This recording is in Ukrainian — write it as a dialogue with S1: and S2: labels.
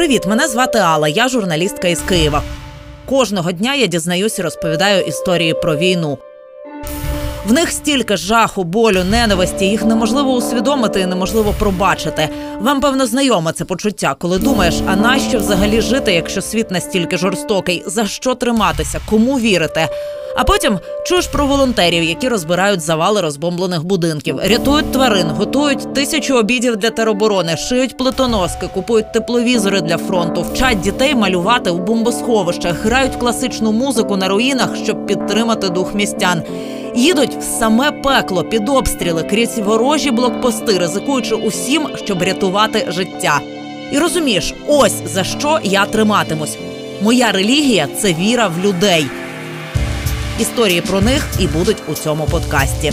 S1: Привіт, мене звати Алла. Я журналістка із Києва. Кожного дня я дізнаюсь і розповідаю історії про війну. В них стільки жаху, болю, ненависті, їх неможливо усвідомити і неможливо пробачити. Вам певно знайоме це почуття, коли думаєш, а нащо взагалі жити, якщо світ настільки жорстокий? За що триматися? Кому вірити? А потім чуєш про волонтерів, які розбирають завали розбомблених будинків, рятують тварин, готують тисячу обідів для тероборони, шиють плитоноски, купують тепловізори для фронту, вчать дітей малювати у бомбосховищах, грають класичну музику на руїнах, щоб підтримати дух містян. Їдуть в саме пекло під обстріли крізь ворожі блокпости, ризикуючи усім, щоб рятувати життя. І розумієш, ось за що я триматимусь. Моя релігія це віра в людей. Історії про них і будуть у цьому подкасті.